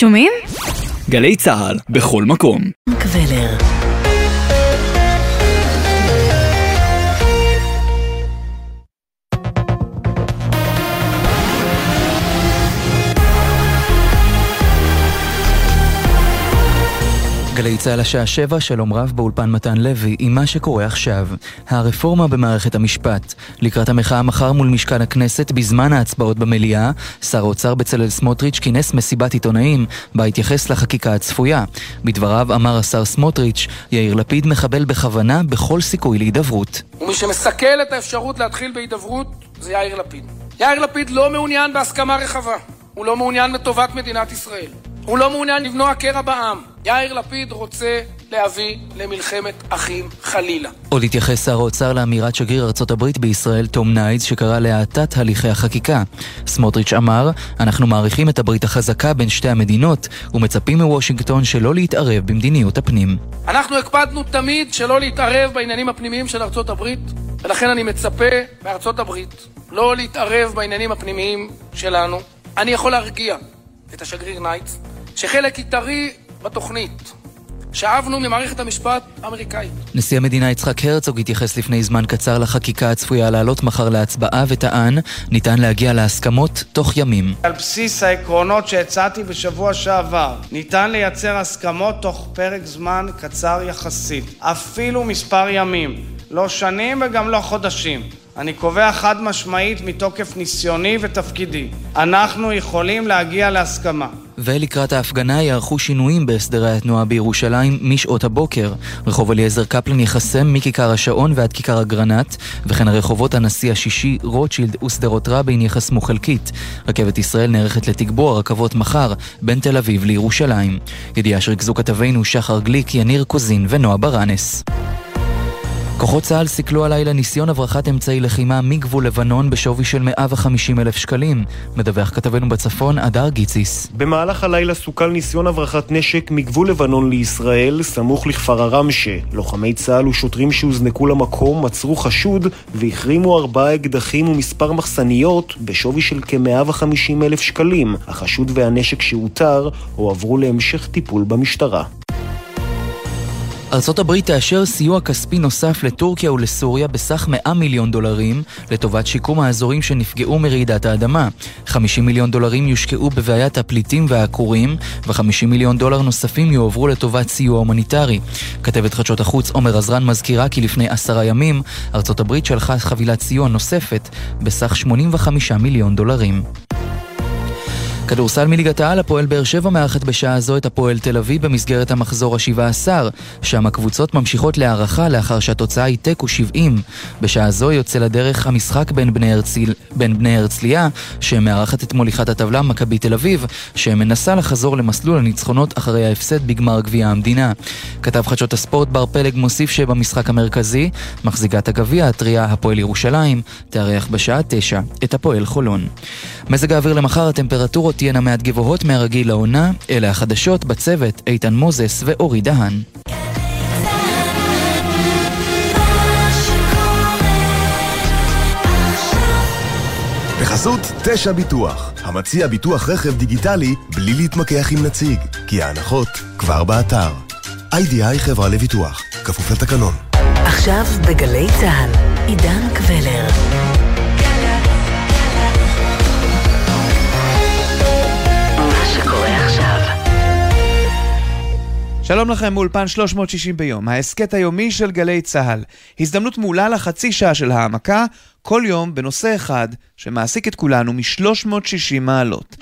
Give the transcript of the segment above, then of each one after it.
שומעים? גלי צה"ל, בכל מקום. קבלר. גלי צה"ל השעה שבע, שלום רב באולפן מתן לוי, עם מה שקורה עכשיו. הרפורמה במערכת המשפט. לקראת המחאה מחר מול משכן הכנסת, בזמן ההצבעות במליאה, שר האוצר בצלאל סמוטריץ' כינס מסיבת עיתונאים, בה התייחס לחקיקה הצפויה. בדבריו אמר השר סמוטריץ', יאיר לפיד מחבל בכוונה בכל סיכוי להידברות. ומי שמסכל את האפשרות להתחיל בהידברות זה יאיר לפיד. יאיר לפיד לא מעוניין בהסכמה רחבה. הוא לא מעוניין בטובת מדינת ישראל. הוא לא מעוניין למנוע קרע בעם. יאיר לפיד רוצה להביא למלחמת אחים חלילה. עוד התייחס שר האוצר לאמירת שגריר ארצות הברית בישראל, תום ניידס, שקרא להאטת הליכי החקיקה. סמוטריץ' אמר, אנחנו מעריכים את הברית החזקה בין שתי המדינות, ומצפים מוושינגטון שלא להתערב במדיניות הפנים. אנחנו הקפדנו תמיד שלא להתערב בעניינים הפנימיים של ארצות הברית, ולכן אני מצפה מארצות הברית לא להתערב בעניינים הפנימיים שלנו. אני יכול להרגיע את השגריר ניידס שחלק עיקרי בתוכנית שאבנו ממערכת המשפט האמריקאית. נשיא המדינה יצחק הרצוג התייחס לפני זמן קצר לחקיקה הצפויה לעלות מחר להצבעה וטען, ניתן להגיע להסכמות תוך ימים. על בסיס העקרונות שהצעתי בשבוע שעבר, ניתן לייצר הסכמות תוך פרק זמן קצר יחסית, אפילו מספר ימים, לא שנים וגם לא חודשים. אני קובע חד משמעית מתוקף ניסיוני ותפקידי, אנחנו יכולים להגיע להסכמה. ולקראת ההפגנה יערכו שינויים בהסדרי התנועה בירושלים משעות הבוקר. רחוב אליעזר קפלן ייחסם מכיכר השעון ועד כיכר אגרנט, וכן הרחובות הנשיא השישי, רוטשילד ושדרות רבין ייחסמו חלקית. רכבת ישראל נערכת לתגבור הרכבות מחר בין תל אביב לירושלים. ידיעה שריכזו כתבינו שחר גליק, יניר קוזין ונועה ברנס. כוחות צה"ל סיכלו הלילה ניסיון הברחת אמצעי לחימה מגבול לבנון בשווי של 150 אלף שקלים. מדווח כתבנו בצפון, הדר גיציס. במהלך הלילה סוכל ניסיון הברחת נשק מגבול לבנון לישראל, סמוך לכפר ערמשה. לוחמי צה"ל ושוטרים שהוזנקו למקום עצרו חשוד והחרימו ארבעה אקדחים ומספר מחסניות בשווי של כ-150 אלף שקלים. החשוד והנשק שאותר הועברו להמשך טיפול במשטרה. הברית תאשר סיוע כספי נוסף לטורקיה ולסוריה בסך 100 מיליון דולרים לטובת שיקום האזורים שנפגעו מרעידת האדמה. 50 מיליון דולרים יושקעו בבעיית הפליטים והעקורים ו-50 מיליון דולר נוספים יועברו לטובת סיוע הומניטרי. כתבת חדשות החוץ עומר עזרן מזכירה כי לפני עשרה ימים הברית שלחה חבילת סיוע נוספת בסך 85 מיליון דולרים. כדורסל מליגת העל, הפועל באר שבע מארחת בשעה זו את הפועל תל אביב במסגרת המחזור ה-17, שם הקבוצות ממשיכות להערכה לאחר שהתוצאה היא תיקו 70. בשעה זו יוצא לדרך המשחק בין בני, הרציל, בין בני הרצליה, שמארחת את מוליכת הטבלה מכבי תל אביב, שמנסה לחזור למסלול הניצחונות אחרי ההפסד בגמר גביע המדינה. כתב חדשות הספורט בר פלג מוסיף שבמשחק המרכזי, מחזיקת הגביע, הטריה הפועל ירושלים, תארח בשעה 9 את הפועל חולון. מזג האוויר למחר, הטמפרטורות תהיינה מעט גבוהות מהרגיל לעונה, אלה החדשות בצוות איתן מוזס ואורי דהן. בחסות תשע ביטוח, המציע ביטוח רכב דיגיטלי בלי להתמקח עם נציג, כי ההנחות כבר באתר. איי-די-איי חברה לביטוח, כפוף לתקנון. עכשיו בגלי צה"ל, עידן קבלר. שלום לכם מאולפן 360 ביום, ההסכת היומי של גלי צה"ל. הזדמנות מעולה לחצי שעה של העמקה, כל יום בנושא אחד שמעסיק את כולנו מ-360 מעלות.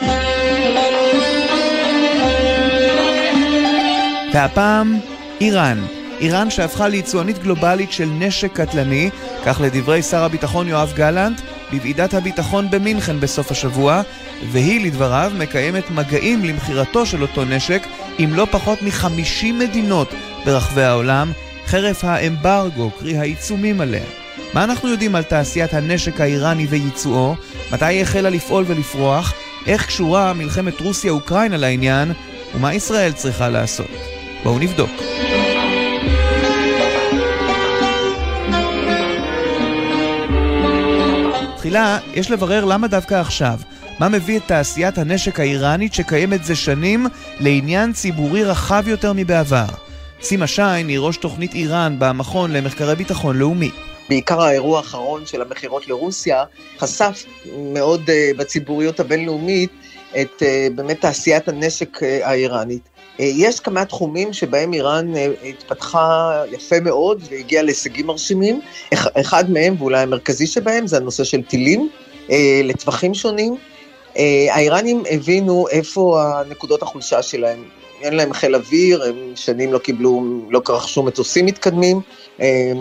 והפעם, איראן. איראן שהפכה ליצואנית גלובלית של נשק קטלני, כך לדברי שר הביטחון יואב גלנט, בוועידת הביטחון במינכן בסוף השבוע, והיא, לדבריו, מקיימת מגעים למכירתו של אותו נשק עם לא פחות מ-50 מדינות ברחבי העולם, חרף האמברגו, קרי העיצומים עליה. מה אנחנו יודעים על תעשיית הנשק האיראני וייצואו? מתי היא החלה לפעול ולפרוח? איך קשורה מלחמת רוסיה-אוקראינה לעניין? ומה ישראל צריכה לעשות? בואו נבדוק. תחילה, יש לברר למה דווקא עכשיו. מה מביא את תעשיית הנשק האיראנית שקיימת זה שנים לעניין ציבורי רחב יותר מבעבר. סימה שיין היא ראש תוכנית איראן במכון למחקרי ביטחון לאומי. בעיקר האירוע האחרון של המכירות לרוסיה חשף מאוד uh, בציבוריות הבינלאומית את uh, באמת תעשיית הנשק uh, האיראנית. Uh, יש כמה תחומים שבהם איראן uh, התפתחה יפה מאוד והגיעה להישגים מרשימים. אחד מהם, ואולי המרכזי שבהם, זה הנושא של טילים uh, לטווחים שונים. האיראנים הבינו איפה הנקודות החולשה שלהם. אין להם חיל אוויר, הם שנים לא קיבלו, לא רכשו מטוסים מתקדמים,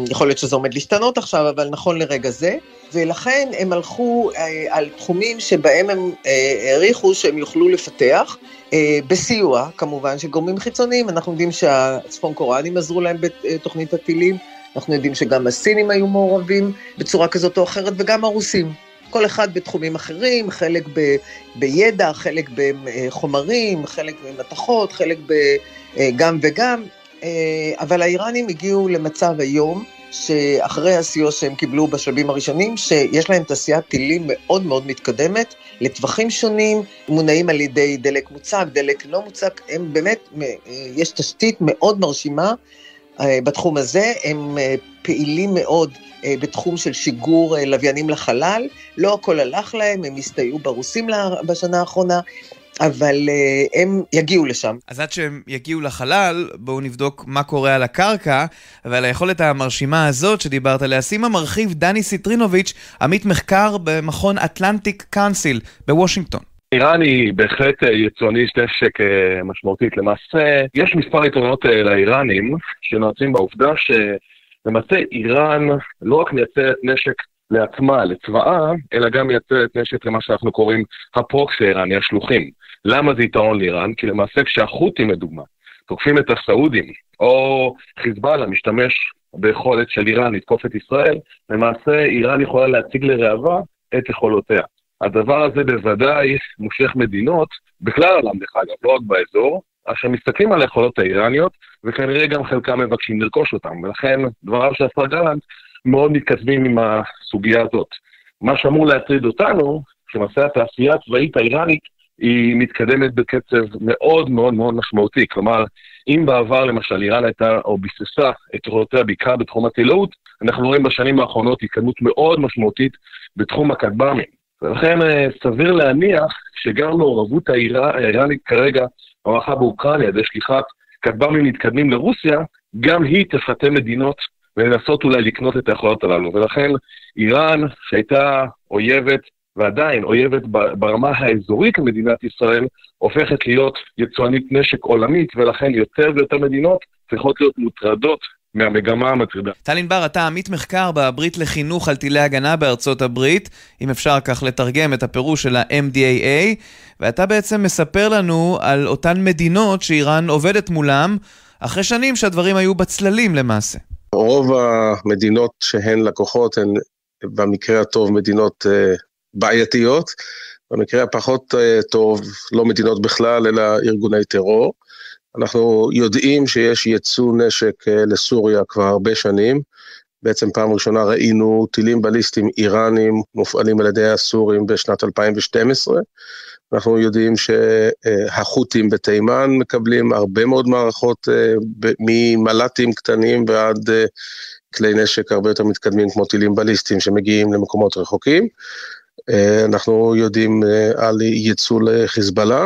יכול להיות שזה עומד להשתנות עכשיו, אבל נכון לרגע זה, ולכן הם הלכו אה, על תחומים שבהם הם אה, העריכו שהם יוכלו לפתח, אה, בסיוע כמובן של גורמים חיצוניים, אנחנו יודעים שהצפון קוראנים עזרו להם בתוכנית הטילים, אנחנו יודעים שגם הסינים היו מעורבים בצורה כזאת או אחרת, וגם הרוסים. כל אחד בתחומים אחרים, חלק ב, בידע, חלק בחומרים, חלק במתכות, חלק בגם וגם, אבל האיראנים הגיעו למצב היום, שאחרי הסיוע שהם קיבלו בשלבים הראשונים, שיש להם תעשיית טילים מאוד מאוד מתקדמת, לטווחים שונים, מונעים על ידי דלק מוצק, דלק לא מוצק, הם באמת, יש תשתית מאוד מרשימה בתחום הזה, הם פעילים מאוד אה, בתחום של שיגור אה, לוויינים לחלל. לא הכל הלך להם, הם הסתייעו ברוסים בשנה האחרונה. אבל uh, הם יגיעו לשם. אז עד שהם יגיעו לחלל, בואו נבדוק מה קורה על הקרקע, ועל היכולת המרשימה הזאת שדיברת עליה, סימה מרחיב דני סיטרינוביץ', עמית מחקר במכון אטלנטיק קאנסיל בוושינגטון. איראן היא בהחלט יצואנית נשק משמעותית. למעשה, יש מספר יתרונות לאיראנים שנועצים בעובדה ש... למעשה איראן לא רק מייצרת נשק לעצמה, לצבאה, אלא גם מייצרת נשק למה שאנחנו קוראים הפרוקסי האיראני, השלוחים. למה זה יתרון לאיראן? כי למעשה כשהחות'ים, לדוגמה, תוקפים את הסעודים, או חיזבאללה משתמש ביכולת של איראן לתקוף את ישראל, למעשה איראן יכולה להציג לראווה את יכולותיה. הדבר הזה בוודאי מושך מדינות, בכלל העולם דרך אגב, לא רק באזור, אשר מסתכלים על היכולות האיראניות, וכנראה גם חלקם מבקשים לרכוש אותם. ולכן דבריו של השר גלנט מאוד מתכתבים עם הסוגיה הזאת. מה שאמור להטריד אותנו, שלמעשה התעשייה הצבאית האיראנית היא מתקדמת בקצב מאוד מאוד מאוד משמעותי. כלומר, אם בעבר למשל איראן הייתה או ביססה את יכולותיה בעיקר בתחום הטילאות, אנחנו רואים בשנים האחרונות התקדמות מאוד משמעותית בתחום הכטב"מים. ולכן אה, סביר להניח שגם מעורבות האיראנית כרגע במערכה באוקראינה, על ידי שליחת כטב"מים מתקדמים לרוסיה, גם היא תפתה מדינות ולנסות אולי לקנות את היכולות הללו. ולכן איראן, שהייתה אויבת ועדיין אויבת ברמה האזורית למדינת ישראל, הופכת להיות יצואנית נשק עולמית, ולכן יותר ויותר מדינות צריכות להיות מוטרדות מהמגמה המטרידה. טל ענבר, אתה עמית מחקר בברית לחינוך על טילי הגנה בארצות הברית, אם אפשר כך לתרגם את הפירוש של ה-MDAA, ואתה בעצם מספר לנו על אותן מדינות שאיראן עובדת מולם, אחרי שנים שהדברים היו בצללים למעשה. רוב המדינות שהן לקוחות הן במקרה הטוב מדינות uh, בעייתיות, במקרה הפחות uh, טוב לא מדינות בכלל אלא ארגוני טרור. אנחנו יודעים שיש ייצוא נשק אה, לסוריה כבר הרבה שנים. בעצם פעם ראשונה ראינו טילים בליסטיים איראנים מופעלים על ידי הסורים בשנת 2012. אנחנו יודעים שהחות'ים בתימן מקבלים הרבה מאוד מערכות אה, ממל"טים קטנים ועד אה, כלי נשק הרבה יותר מתקדמים כמו טילים בליסטיים שמגיעים למקומות רחוקים. אה, אנחנו יודעים על ייצוא לחיזבאללה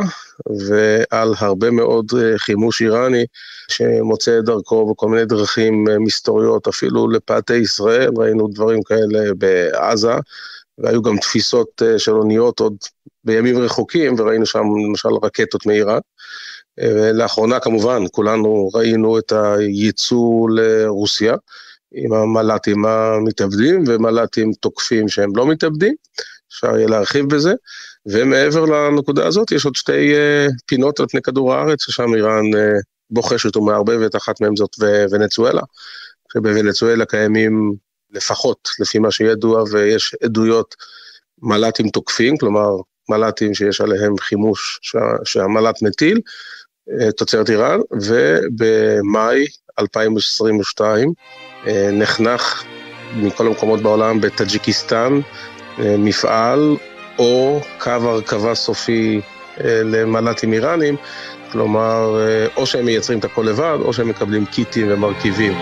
ועל הרבה מאוד אה, חימוש איראני שמוצא את דרכו בכל מיני דרכים מסתוריות, אפילו לפאתי ישראל, ראינו דברים כאלה בעזה, והיו גם תפיסות של אוניות עוד בימים רחוקים, וראינו שם למשל רקטות מאיראן. ולאחרונה כמובן כולנו ראינו את הייצוא לרוסיה. עם המל"טים המתאבדים ומל"טים תוקפים שהם לא מתאבדים. אפשר יהיה להרחיב בזה. ומעבר לנקודה הזאת, יש עוד שתי uh, פינות על פני כדור הארץ, ששם איראן uh, בוחשת ומערבבת, אחת מהן זאת ונצואלה, שבוונצואלה קיימים לפחות, לפי מה שידוע, ויש עדויות מל"טים תוקפים, כלומר מל"טים שיש עליהם חימוש שה, שהמל"ט מטיל, uh, תוצרת איראן, ובמאי 2022 uh, נחנך מכל המקומות בעולם בטאג'יקיסטן, מפעל או קו הרכבה סופי למל"טים איראנים, כלומר, או שהם מייצרים את הכל לבד, או שהם מקבלים קיטים ומרכיבים.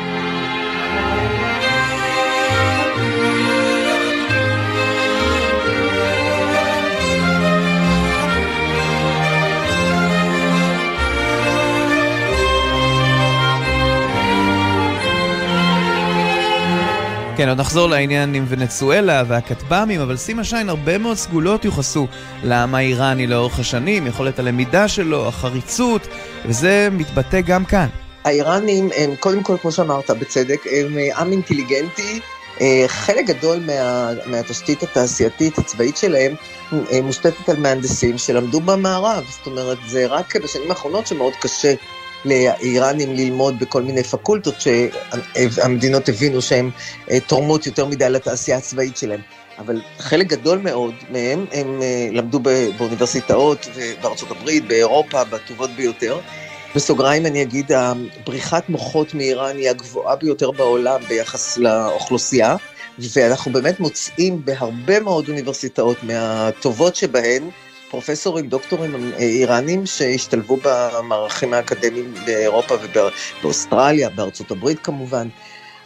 כן, עוד נחזור לעניין עם ונצואלה והכטב"מים, אבל סימה שיין, הרבה מאוד סגולות יוחסו לעם האיראני לאורך השנים, יכולת הלמידה שלו, החריצות, וזה מתבטא גם כאן. האיראנים הם, קודם כל, כמו שאמרת, בצדק, הם אה, עם אינטליגנטי. אה, חלק גדול מה, מהתשתית התעשייתית הצבאית שלהם אה, מושתתת על מהנדסים שלמדו במערב. זאת אומרת, זה רק בשנים האחרונות שמאוד קשה לאיראנים ללמוד בכל מיני פקולטות שהמדינות הבינו שהן אה, תורמות יותר מדי לתעשייה הצבאית שלהם. אבל חלק גדול מאוד מהם, הם אה, למדו באוניברסיטאות בארצות הברית, באירופה, בטובות ביותר. בסוגריים אני אגיד, בריחת מוחות מאיראן היא הגבוהה ביותר בעולם ביחס לאוכלוסייה, ואנחנו באמת מוצאים בהרבה מאוד אוניברסיטאות מהטובות שבהן, פרופסורים, דוקטורים איראנים שהשתלבו במערכים האקדמיים באירופה ובאוסטרליה, בארצות הברית כמובן.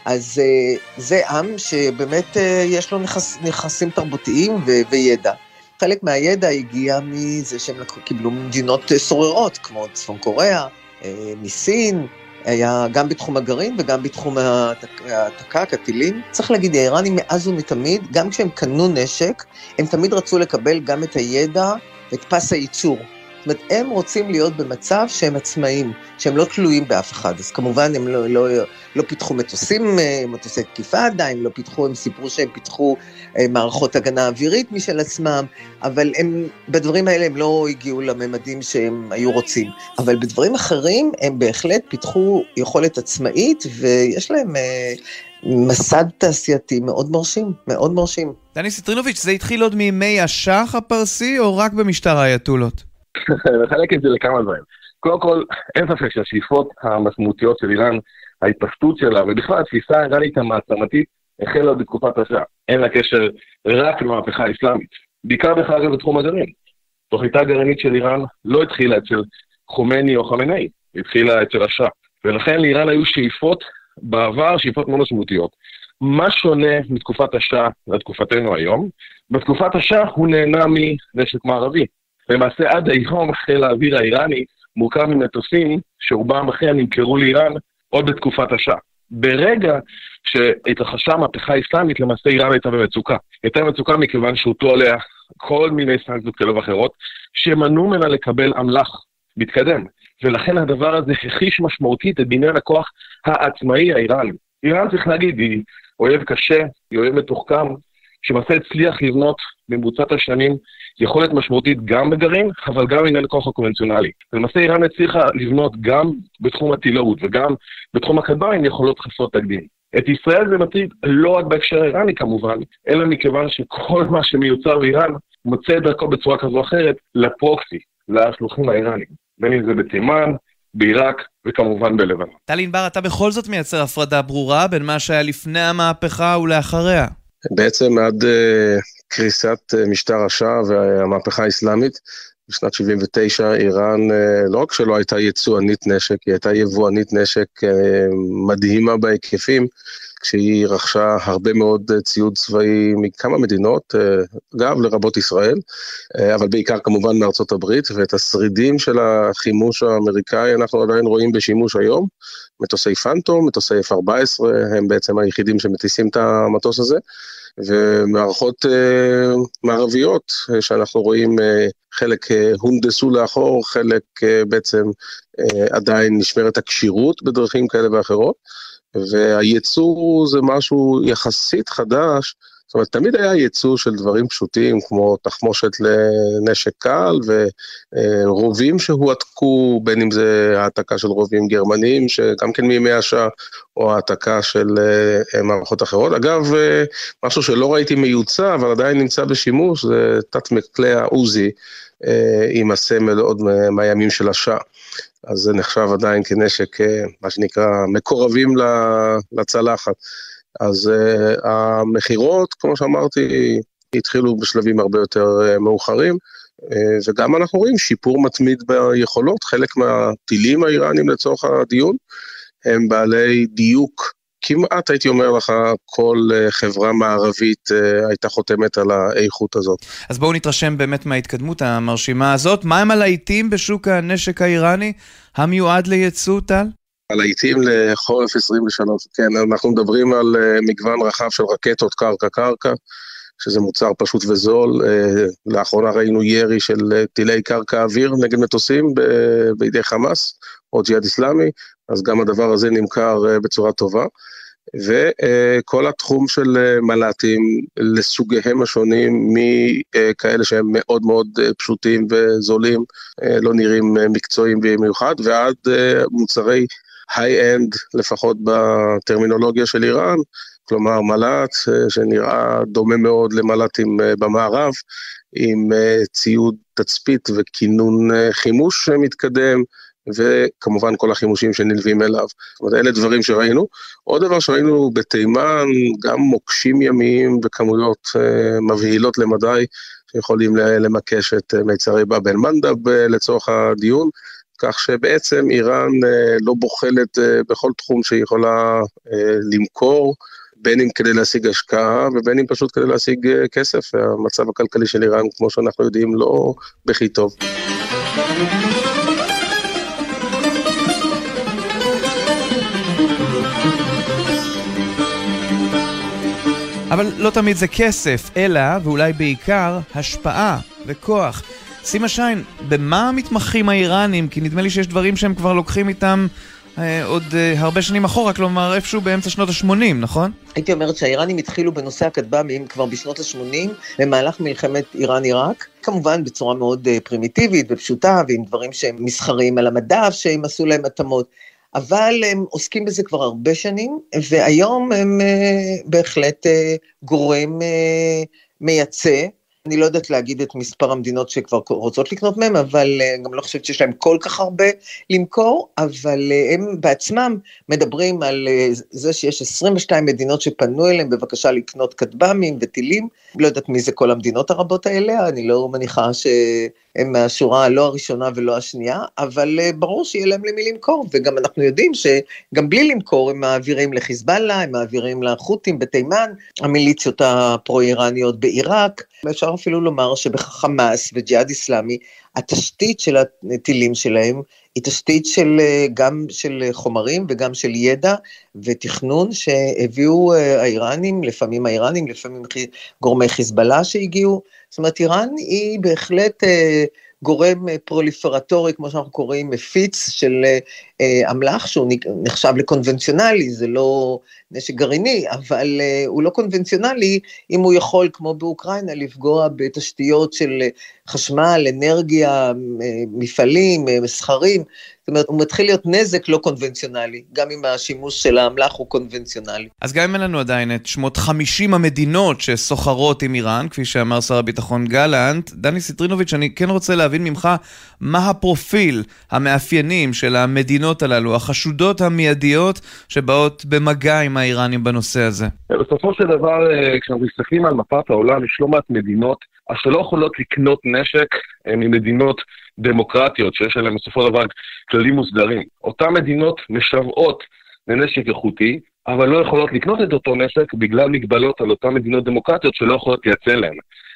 אז אה, זה עם שבאמת אה, יש לו נכס, נכסים תרבותיים ו- וידע. חלק מהידע הגיע מזה שהם קיבלו מדינות סוררות, כמו צפון קוריאה, אה, מסין, היה גם בתחום הגרעין וגם בתחום התק"ק, הטילים. צריך להגיד, האיראנים מאז ומתמיד, גם כשהם קנו נשק, הם תמיד רצו לקבל גם את הידע את פס הייצור. זאת אומרת, הם רוצים להיות במצב שהם עצמאים, שהם לא תלויים באף אחד. אז כמובן הם לא, לא, לא פיתחו מטוסים, אה, מטוסי תקיפה עדיין, לא פיתחו, הם סיפרו שהם פיתחו אה, מערכות הגנה אווירית משל עצמם, אבל הם, בדברים האלה הם לא הגיעו לממדים שהם היו רוצים. אבל בדברים אחרים הם בהחלט פיתחו יכולת עצמאית, ויש להם... אה, מסד תעשייתי מאוד מרשים, מאוד מרשים. דני סיטרינוביץ', זה התחיל עוד מימי השח הפרסי, או רק במשטר האייתולות? נחלק את זה לכמה דברים. קודם כל, אין ספק שהשאיפות המשמעותיות של איראן, ההתפשטות שלה, ובכלל התפיסה האיראנית המעצמתית, החלה בתקופת השעה. אין לה קשר רק למהפכה האסלאמית. בעיקר בכלל בתחום הגרעין. תוכניתה הגרעינית של איראן לא התחילה אצל חומני או חמינאי, היא התחילה אצל השאה. ולכן לאיראן היו שאיפות בעבר שאיפות מאוד משמעותיות. מה שונה מתקופת השאה לתקופתנו היום? בתקופת השאה הוא נהנה מנשק מערבי. למעשה עד היום חיל האוויר האיראני מורכב ממטוסים שרובם אחר נמכרו לאיראן עוד בתקופת השאה. ברגע שהתרחשה המהפכה האסלאמית, למעשה איראן הייתה במצוקה. הייתה במצוקה מכיוון שהוטו עליה כל מיני סנקציות כאלה ואחרות, שמנעו ממנה לקבל אמל"ח מתקדם. ולכן הדבר הזה הכחיש משמעותית את בניין הכוח העצמאי האיראני. איראן, צריך להגיד, היא אויב קשה, היא אויב מתוחכם, שלמעשה הצליח לבנות במרוצת השנים יכולת משמעותית גם בגרעין, אבל גם בעניין הכוח הקונבנציונלי. למעשה איראן הצליחה לבנות גם בתחום הטילאות וגם בתחום הכדביים יכולות חסרות תקדים. את ישראל זה מטריד לא רק בהקשר האיראני כמובן, אלא מכיוון שכל מה שמיוצר באיראן מוצא את דרכו בצורה כזו או אחרת לפרוקסי, לשלוחים האיראנים. בין אם זה בתימן, בעיראק וכמובן בלבנון. טל ענבר, אתה בכל זאת מייצר הפרדה ברורה בין מה שהיה לפני המהפכה ולאחריה. בעצם עד uh, קריסת uh, משטר השאה והמהפכה האסלאמית, בשנת 79 איראן uh, לא רק שלא הייתה יצואנית נשק, היא הייתה יבואנית נשק uh, מדהימה בהיקפים. כשהיא רכשה הרבה מאוד אה, ציוד צבאי מכמה מדינות, אה, אגב, לרבות ישראל, אה, אבל בעיקר כמובן מארצות הברית, ואת השרידים של החימוש האמריקאי אנחנו עדיין רואים בשימוש היום. מטוסי פנטום, מטוסי F-14, הם בעצם היחידים שמטיסים את המטוס הזה. ומערכות uh, מערביות שאנחנו רואים uh, חלק uh, הונדסו לאחור, חלק uh, בעצם uh, עדיין נשמרת הכשירות בדרכים כאלה ואחרות. והייצוא זה משהו יחסית חדש, זאת אומרת, תמיד היה ייצוא של דברים פשוטים, כמו תחמושת לנשק קל ורובים שהועתקו, בין אם זה העתקה של רובים גרמניים, שגם כן מימי השעה, או העתקה של אה, מערכות אחרות. אגב, אה, משהו שלא ראיתי מיוצא, אבל עדיין נמצא בשימוש, זה תת מקלע עוזי, אה, עם הסמל עוד מהימים של השעה. אז זה נחשב עדיין כנשק, מה שנקרא, מקורבים לצלחת. אז uh, המכירות, כמו שאמרתי, התחילו בשלבים הרבה יותר מאוחרים. וגם אנחנו רואים שיפור מתמיד ביכולות, חלק מהטילים האיראנים לצורך הדיון הם בעלי דיוק כמעט הייתי אומר לך, כל אה, חברה מערבית אה, הייתה חותמת על האיכות הזאת. אז בואו נתרשם באמת מההתקדמות המרשימה הזאת. מה הם הלהיטים בשוק הנשק האיראני המיועד לייצוא, טל? הלהיטים לחורף 23, כן, אנחנו מדברים על אה, מגוון רחב של רקטות קרקע-קרקע, שזה מוצר פשוט וזול. לאחרונה ראינו ירי של טילי קרקע-אוויר נגד מטוסים בידי חמאס או ג'יהאד אסלאמי, אז גם הדבר הזה נמכר בצורה טובה. וכל התחום של אה, מל"טים לסוגיהם השונים, מכאלה שהם מאוד מאוד אה, פשוטים וזולים, אה, לא נראים מקצועיים במיוחד, ועד מוצרי היי-אנד, לפחות בטרמינולוגיה של איראן, כלומר מל"ט שנראה דומה מאוד למל"טים במערב, עם ציוד תצפית וכינון חימוש מתקדם, וכמובן כל החימושים שנלווים אליו. זאת אומרת, אלה דברים שראינו. עוד דבר שראינו בתימן, גם מוקשים ימיים בכמויות uh, מבהילות למדי, שיכולים למקש את מיצרי באב אל-מנדב uh, לצורך הדיון, כך שבעצם איראן uh, לא בוחלת uh, בכל תחום שהיא יכולה uh, למכור. בין אם כדי להשיג השקעה ובין אם פשוט כדי להשיג כסף. המצב הכלכלי של איראן, כמו שאנחנו יודעים, לא בכי טוב. אבל לא תמיד זה כסף, אלא, ואולי בעיקר, השפעה וכוח. סימה שיין, במה מתמחים האיראנים? כי נדמה לי שיש דברים שהם כבר לוקחים איתם אה, עוד אה, הרבה שנים אחורה, כלומר איפשהו באמצע שנות ה-80, נכון? הייתי אומרת שהאיראנים התחילו בנושא הכטב"מים כבר בשנות ה-80, במהלך מלחמת איראן-עיראק, כמובן בצורה מאוד אה, פרימיטיבית ופשוטה, ועם דברים שהם מסחריים על המדף, שהם עשו להם התאמות. אבל הם עוסקים בזה כבר הרבה שנים, והיום הם uh, בהחלט uh, גורם uh, מייצא. אני לא יודעת להגיד את מספר המדינות שכבר רוצות לקנות מהם, אבל uh, גם לא חושבת שיש להם כל כך הרבה למכור, אבל uh, הם בעצמם מדברים על uh, זה שיש 22 מדינות שפנו אליהם בבקשה לקנות כטב"מים וטילים. לא יודעת מי זה כל המדינות הרבות האלה, אני לא מניחה ש... הם מהשורה לא הראשונה ולא השנייה, אבל אה, ברור שיהיה להם למי למכור, וגם אנחנו יודעים שגם בלי למכור הם מעבירים לחיזבאללה, הם מעבירים לחות'ים בתימן, המיליציות הפרו-איראניות בעיראק, ואפשר אפילו לומר שבחמאס וג'יהאד איסלאמי, התשתית של הטילים שלהם היא תשתית של, אה, גם של חומרים וגם של ידע ותכנון שהביאו אה, האיראנים, לפעמים האיראנים, לפעמים גורמי חיזבאללה שהגיעו. זאת אומרת, איראן היא בהחלט אה, גורם פרוליפרטורי, כמו שאנחנו קוראים, מפיץ של אמל"ח, שהוא נחשב לקונבנציונלי, זה לא נשק גרעיני, אבל הוא לא קונבנציונלי אם הוא יכול, כמו באוקראינה, לפגוע בתשתיות של חשמל, אנרגיה, מפעלים, מסחרים. זאת אומרת, הוא מתחיל להיות נזק לא קונבנציונלי, גם אם השימוש של האמל"ח הוא קונבנציונלי. אז גם אם אין לנו עדיין את שמות 50 המדינות שסוחרות עם איראן, כפי שאמר שר הביטחון גלנט, דני סיטרינוביץ', אני כן רוצה להבין ממך מה הפרופיל, המאפיינים של המדינות הללו, החשודות המיידיות שבאות במגע עם האיראנים בנושא הזה. בסופו של דבר, אה, כשאנחנו מסתכלים על מפת העולם, יש לא מעט מדינות אשר לא יכולות לקנות נשק אה, ממדינות דמוקרטיות, שיש עליהן בסופו של דבר כללים מוסדרים. אותן מדינות משוועות לנשק איכותי, אבל לא יכולות לקנות את אותו נשק בגלל מגבלות על אותן מדינות דמוקרטיות שלא יכולות לייצא להן.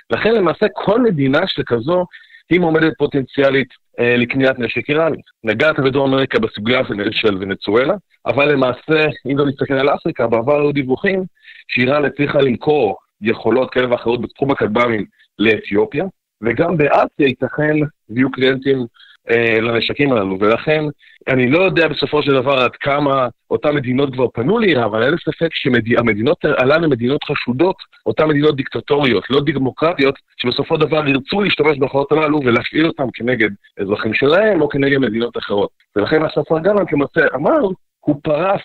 לכן למעשה כל מדינה שכזו היא מועמדת פוטנציאלית אה, לקניית נשק איראני. נגעת בדרום אמריקה בסוגיה של ונצואלה, אבל למעשה, אם לא נסתכל על אפריקה, בעבר היו דיווחים שאיראן הצליחה למכור יכולות כאלה ואחרות בתחום הכטב"מים לאתיופיה, וגם באסיה ייתכן ויהיו קליינטים אה, לנשקים הללו, ולכן אני לא יודע בסופו של דבר עד כמה אותן מדינות כבר פנו לאיראן, אבל אין ספק שהמדינות הללו מדינות חשודות, אותן מדינות דיקטטוריות, לא דמוקרטיות, שבסופו של דבר ירצו להשתמש ביכולות הללו ולהפעיל אותן כנגד אזרחים שלהם או כנגד מדינות אחרות. ולכן שהשר גלנט למעשה אמר, הוא פרס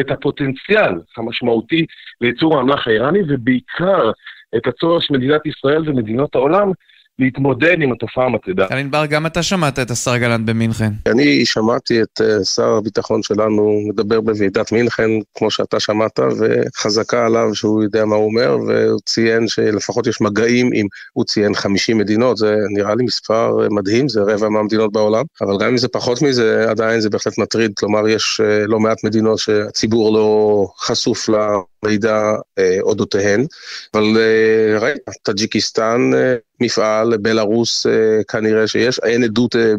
את הפוטנציאל המשמעותי לייצור האמל"ח האיראני, ובעיקר את הצורך של מדינת ישראל ומדינות העולם להתמודד עם התופעה המטרידה. אלין בר, גם אתה שמעת את השר גלנט במינכן. אני שמעתי את אה, שר הביטחון שלנו מדבר בוועידת מינכן, כמו שאתה שמעת, וחזקה עליו שהוא יודע מה הוא אומר, והוא ציין שלפחות יש מגעים עם, הוא ציין 50 מדינות, זה נראה לי מספר אה, מדהים, זה רבע מהמדינות בעולם, אבל גם אם זה פחות מזה, עדיין זה בהחלט מטריד, כלומר יש אה, לא מעט מדינות שהציבור לא חשוף למידע אודותיהן, אבל ראית, טאג'יקיסטן מפעל, בלארוס אה, כנראה שיש, אין עדות אה,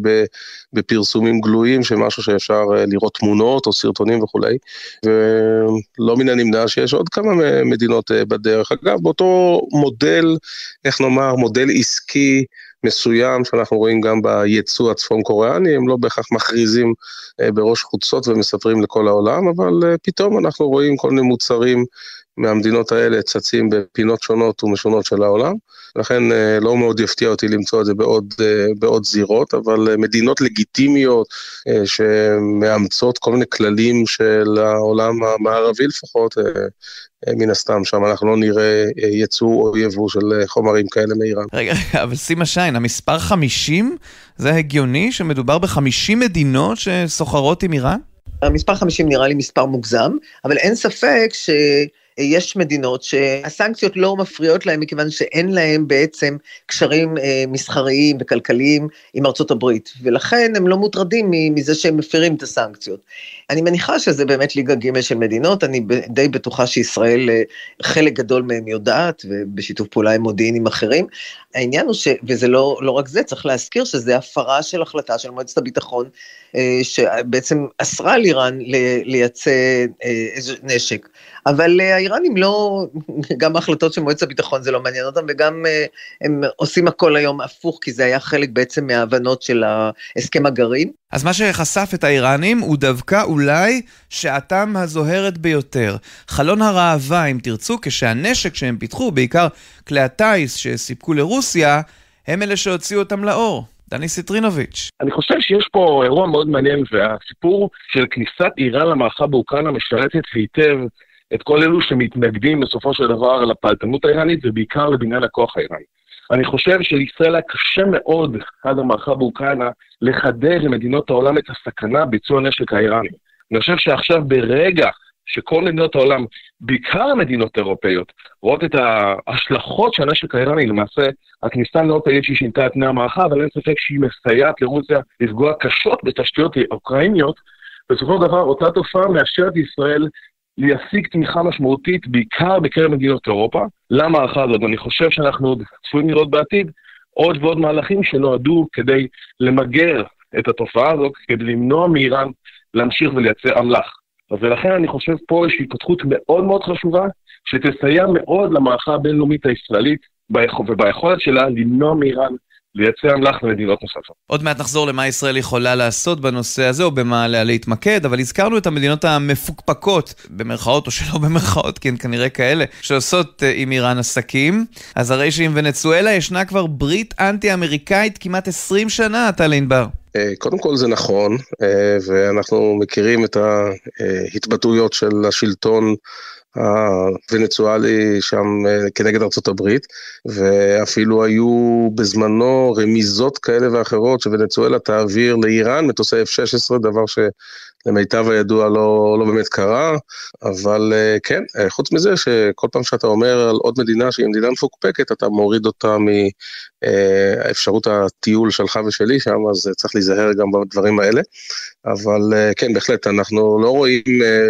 בפרסומים גלויים שמשהו שאפשר אה, לראות תמונות או סרטונים וכולי, ולא מן הנמנע שיש עוד כמה מדינות בדרך. אגב, באותו מודל, איך נאמר, מודל עסקי מסוים שאנחנו רואים גם בייצוא הצפון קוריאני, הם לא בהכרח מכריזים בראש חוצות ומספרים לכל העולם, אבל פתאום אנחנו רואים כל מיני מוצרים מהמדינות האלה צצים בפינות שונות ומשונות של העולם, לכן אה, לא מאוד יפתיע אותי למצוא את זה בעוד, אה, בעוד זירות, אבל אה, מדינות לגיטימיות שמאמצות כל מיני כללים של העולם המערבי לפחות, מן הסתם, שם אנחנו לא נראה ייצוא או יבוא של חומרים כאלה מאיראן. רגע, רגע, אבל שימה שיין, המספר 50, זה הגיוני שמדובר ב-50 מדינות שסוחרות עם איראן? המספר 50 נראה לי מספר מוגזם, אבל אין ספק ש... יש מדינות שהסנקציות לא מפריעות להן מכיוון שאין להן בעצם קשרים אה, מסחריים וכלכליים עם ארצות הברית, ולכן הם לא מוטרדים מזה שהם מפרים את הסנקציות. אני מניחה שזה באמת ליגה ג' של מדינות, אני די בטוחה שישראל, אה, חלק גדול מהם יודעת, ובשיתוף פעולה עם מודיעינים אחרים. העניין הוא ש... וזה לא, לא רק זה, צריך להזכיר שזה הפרה של החלטה של מועצת הביטחון, אה, שבעצם אסרה על איראן לייצא איזה נשק. אבל האיראנים לא, גם ההחלטות של מועצת הביטחון זה לא מעניין אותם, וגם אה, הם עושים הכל היום הפוך, כי זה היה חלק בעצם מההבנות של הסכם הגרעין. אז מה שחשף את האיראנים הוא דווקא אולי שעתם הזוהרת ביותר. חלון הראווה, אם תרצו, כשהנשק שהם פיתחו, בעיקר כלי הטיס שסיפקו לרוסיה, הם אלה שהוציאו אותם לאור. דני סיטרינוביץ'. אני חושב שיש פה אירוע מאוד מעניין, והסיפור של כניסת איראן למערכה באוקראינה משרתת היטב את כל אלו שמתנגדים בסופו של דבר לפעלתנות האיראנית ובעיקר לבניין הכוח האיראני. אני חושב שלישראל היה קשה מאוד עד המערכה באוקראינה לחדד למדינות העולם את הסכנה ביצוע הנשק האיראני. אני חושב שעכשיו ברגע שכל מדינות העולם, בעיקר המדינות האירופאיות, רואות את ההשלכות של הנשק האיראני, למעשה הכניסה לא תגיד שהיא שינתה את פני המערכה, אבל אין ספק שהיא מסייעת לרוסיה לפגוע קשות בתשתיות אוקראיניות, בסופו של דבר אותה תופעה מאשרת ישראל להשיג תמיכה משמעותית, בעיקר בקרב מדינות אירופה, למערכה הזאת. ואני חושב שאנחנו עוד צפויים לראות בעתיד עוד ועוד מהלכים שנועדו כדי למגר את התופעה הזאת, כדי למנוע מאיראן להמשיך ולייצר אמל"ח. ולכן אני חושב פה יש התפתחות מאוד מאוד חשובה, שתסייע מאוד למערכה הבינלאומית הישראלית וביכולת שלה למנוע מאיראן לייצא אמל"ח למדינות נוספות. עוד מעט נחזור למה ישראל יכולה לעשות בנושא הזה, או במה עליה להתמקד, אבל הזכרנו את המדינות המפוקפקות, במרכאות או שלא במרכאות, כי הן כנראה כאלה, שעושות uh, עם איראן עסקים. אז הרי שעם ונצואלה ישנה כבר ברית אנטי-אמריקאית כמעט 20 שנה, טל ענבר. אה, קודם כל זה נכון, אה, ואנחנו מכירים את ההתבטאויות של השלטון הוונצואלי שם אה, כנגד הברית, ואפילו היו בזמנו רמיזות כאלה ואחרות שוונצואלה תעביר לאיראן מטוסי F-16, דבר ש... למיטב הידוע לא, לא באמת קרה, אבל אה, כן, אה, חוץ מזה שכל פעם שאתה אומר על עוד מדינה שהיא מדינה מפוקפקת, אתה מוריד אותה מאפשרות הטיול שלך ושלי שם, אז צריך להיזהר גם בדברים האלה. אבל כן, בהחלט, אנחנו לא רואים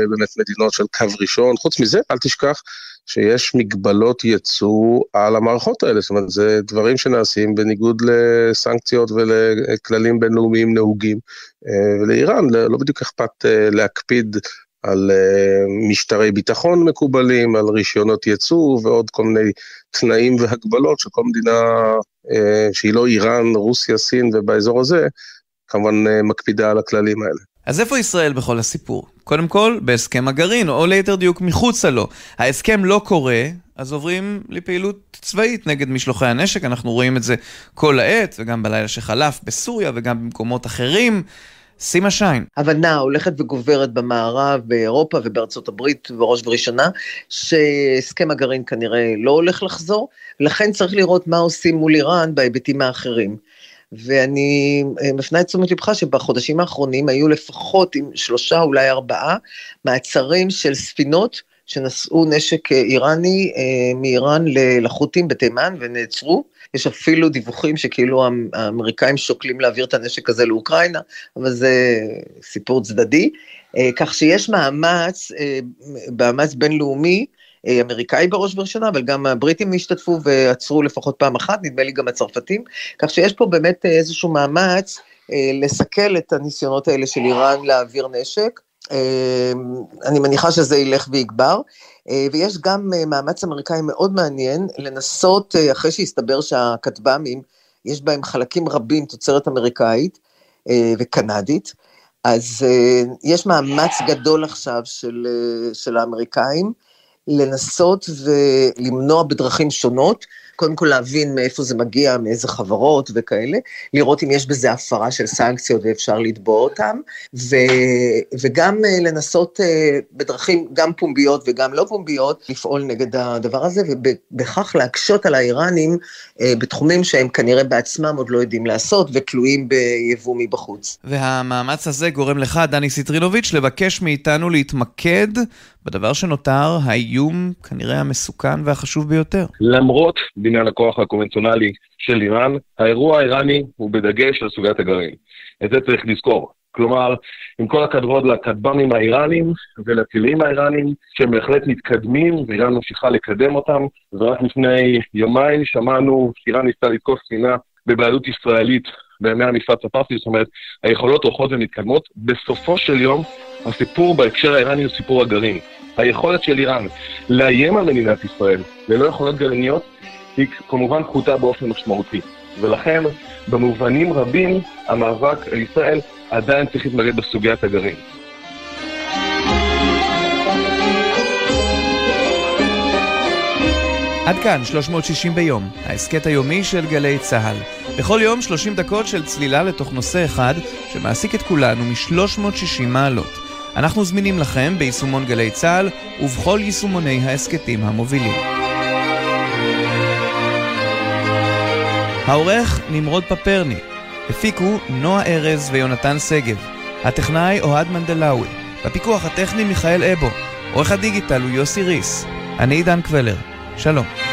באמת מדינות של קו ראשון. חוץ מזה, אל תשכח שיש מגבלות ייצוא על המערכות האלה, זאת אומרת, זה דברים שנעשים בניגוד לסנקציות ולכללים בינלאומיים נהוגים, אה, ולאיראן לא בדיוק אכפת אה, להקפיד על אה, משטרי ביטחון מקובלים, על רישיונות ייצוא ועוד כל מיני תנאים והגבלות שכל מדינה שהיא לא איראן, רוסיה, סין ובאזור הזה, כמובן מקפידה על הכללים האלה. אז איפה ישראל בכל הסיפור? קודם כל, בהסכם הגרעין, או ליתר דיוק מחוצה לו. ההסכם לא קורה, אז עוברים לפעילות צבאית נגד משלוחי הנשק, אנחנו רואים את זה כל העת, וגם בלילה שחלף בסוריה וגם במקומות אחרים. סימה שיין. הבנה הולכת וגוברת במערב, באירופה ובארצות הברית בראש ובראשונה, שהסכם הגרעין כנראה לא הולך לחזור, לכן צריך לראות מה עושים מול איראן בהיבטים האחרים. ואני אה, מפנה את תשומת לבך שבחודשים האחרונים היו לפחות עם שלושה, אולי ארבעה, מעצרים של ספינות שנשאו נשק אה, איראני אה, מאיראן לחות'ים בתימן ונעצרו. יש אפילו דיווחים שכאילו האמריקאים שוקלים להעביר את הנשק הזה לאוקראינה, אבל זה סיפור צדדי. כך שיש מאמץ, מאמץ בינלאומי, אמריקאי בראש ובראשונה, אבל גם הבריטים השתתפו ועצרו לפחות פעם אחת, נדמה לי גם הצרפתים, כך שיש פה באמת איזשהו מאמץ אה, לסכל את הניסיונות האלה של איראן להעביר נשק. אה, אני מניחה שזה ילך ויגבר, אה, ויש גם מאמץ אמריקאי מאוד מעניין לנסות, אחרי שהסתבר שהכטב"מים, יש בהם חלקים רבים תוצרת אמריקאית וקנדית, אז יש מאמץ גדול עכשיו של, של האמריקאים לנסות ולמנוע בדרכים שונות, קודם כל להבין מאיפה זה מגיע, מאיזה חברות וכאלה, לראות אם יש בזה הפרה של סנקציות ואפשר לתבוע אותם, ו, וגם אה, לנסות אה, בדרכים גם פומביות וגם לא פומביות, לפעול נגד הדבר הזה, ובכך להקשות על האיראנים אה, בתחומים שהם כנראה בעצמם עוד לא יודעים לעשות, ותלויים ביבוא מבחוץ. והמאמץ הזה גורם לך, דני סיטרינוביץ', לבקש מאיתנו להתמקד בדבר שנותר האיום כנראה המסוכן והחשוב ביותר. למרות בניין הכוח הקונבנציונלי של איראן, האירוע האיראני הוא בדגש על סוגיית הגרעין. את זה צריך לזכור. כלומר, עם כל הכבוד לכטב"מים האיראנים ולטילים האיראנים, שהם בהחלט מתקדמים, ואיראן ממשיכה לקדם אותם, ורק לפני יומיים שמענו שאיראן ניסתה לתקוף ספינה בבעלות ישראלית בימי המפרץ הפרסי, זאת אומרת, היכולות הולכות ומתקדמות. בסופו של יום, הסיפור בהקשר האיראני הוא סיפור הגרעין. היכולת של איראן לאיים על מדינת ישראל ללא יכולות גרעיניות היא כמובן פחותה באופן משמעותי. ולכן, במובנים רבים, המאבק על ישראל עדיין צריך להתמקד בסוגיית הגרעין. עד כאן 360 ביום, ההסכת היומי של גלי צה"ל. בכל יום 30 דקות של צלילה לתוך נושא אחד שמעסיק את כולנו מ-360 מעלות. אנחנו זמינים לכם ביישומון גלי צה"ל ובכל יישומוני ההסכתים המובילים. העורך נמרוד פפרני, הפיקו נועה ארז ויונתן שגב, הטכנאי אוהד מנדלאווי, בפיקוח הטכני מיכאל אבו, עורך הדיגיטל הוא יוסי ריס, אני עידן קבלר, שלום.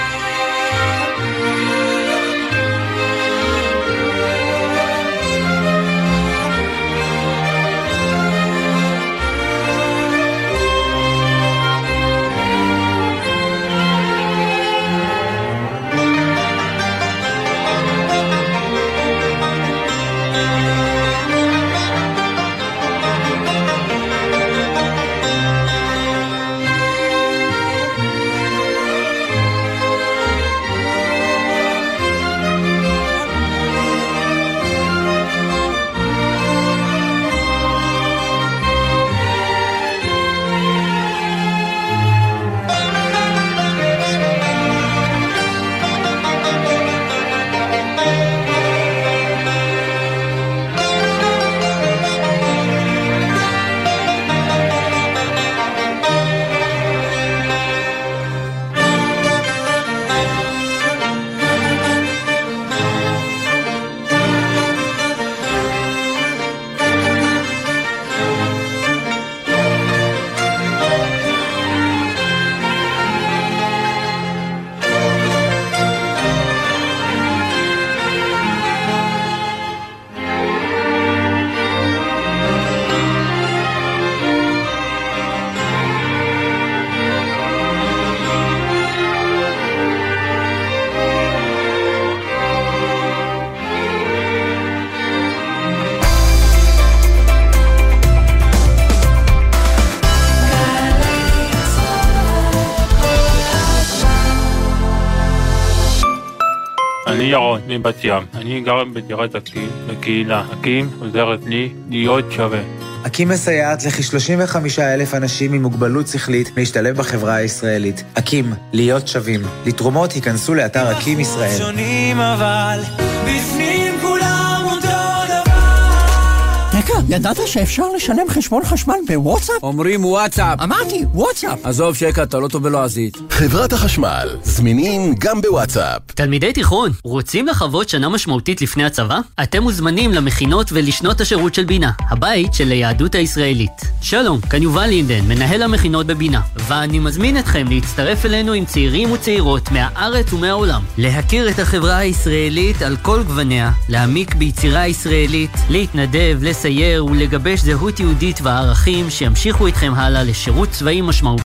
מבת ים. אני גר בדירת אקים, בקהילה. אקים עוזרת לי להיות שווה. אקים מסייעת לכ-35 אלף אנשים עם מוגבלות שכלית להשתלב בחברה הישראלית. אקים, להיות שווים. לתרומות היכנסו לאתר אקים ישראל. שונים אבל, בפנים רגע, ידעת שאפשר לשלם חשבון חשמל בוואטסאפ? אומרים וואטסאפ. אמרתי, וואטסאפ. עזוב שקע, אתה לא טוב בלועזית. חברת החשמל, זמינים גם בוואטסאפ. תלמידי תיכון, רוצים לחוות שנה משמעותית לפני הצבא? אתם מוזמנים למכינות ולשנות השירות של בינה, הבית של היהדות הישראלית. שלום, כאן יובל לינדן, מנהל המכינות בבינה, ואני מזמין אתכם להצטרף אלינו עם צעירים וצעירות מהארץ ומהעולם. להכיר את החברה הישראלית על כל גווניה, להעמיק ביצירה ישראלית, להתנדב, לסייר ולגבש זהות יהודית וערכים שימשיכו איתכם הלאה לשירות צבאי משמעותי.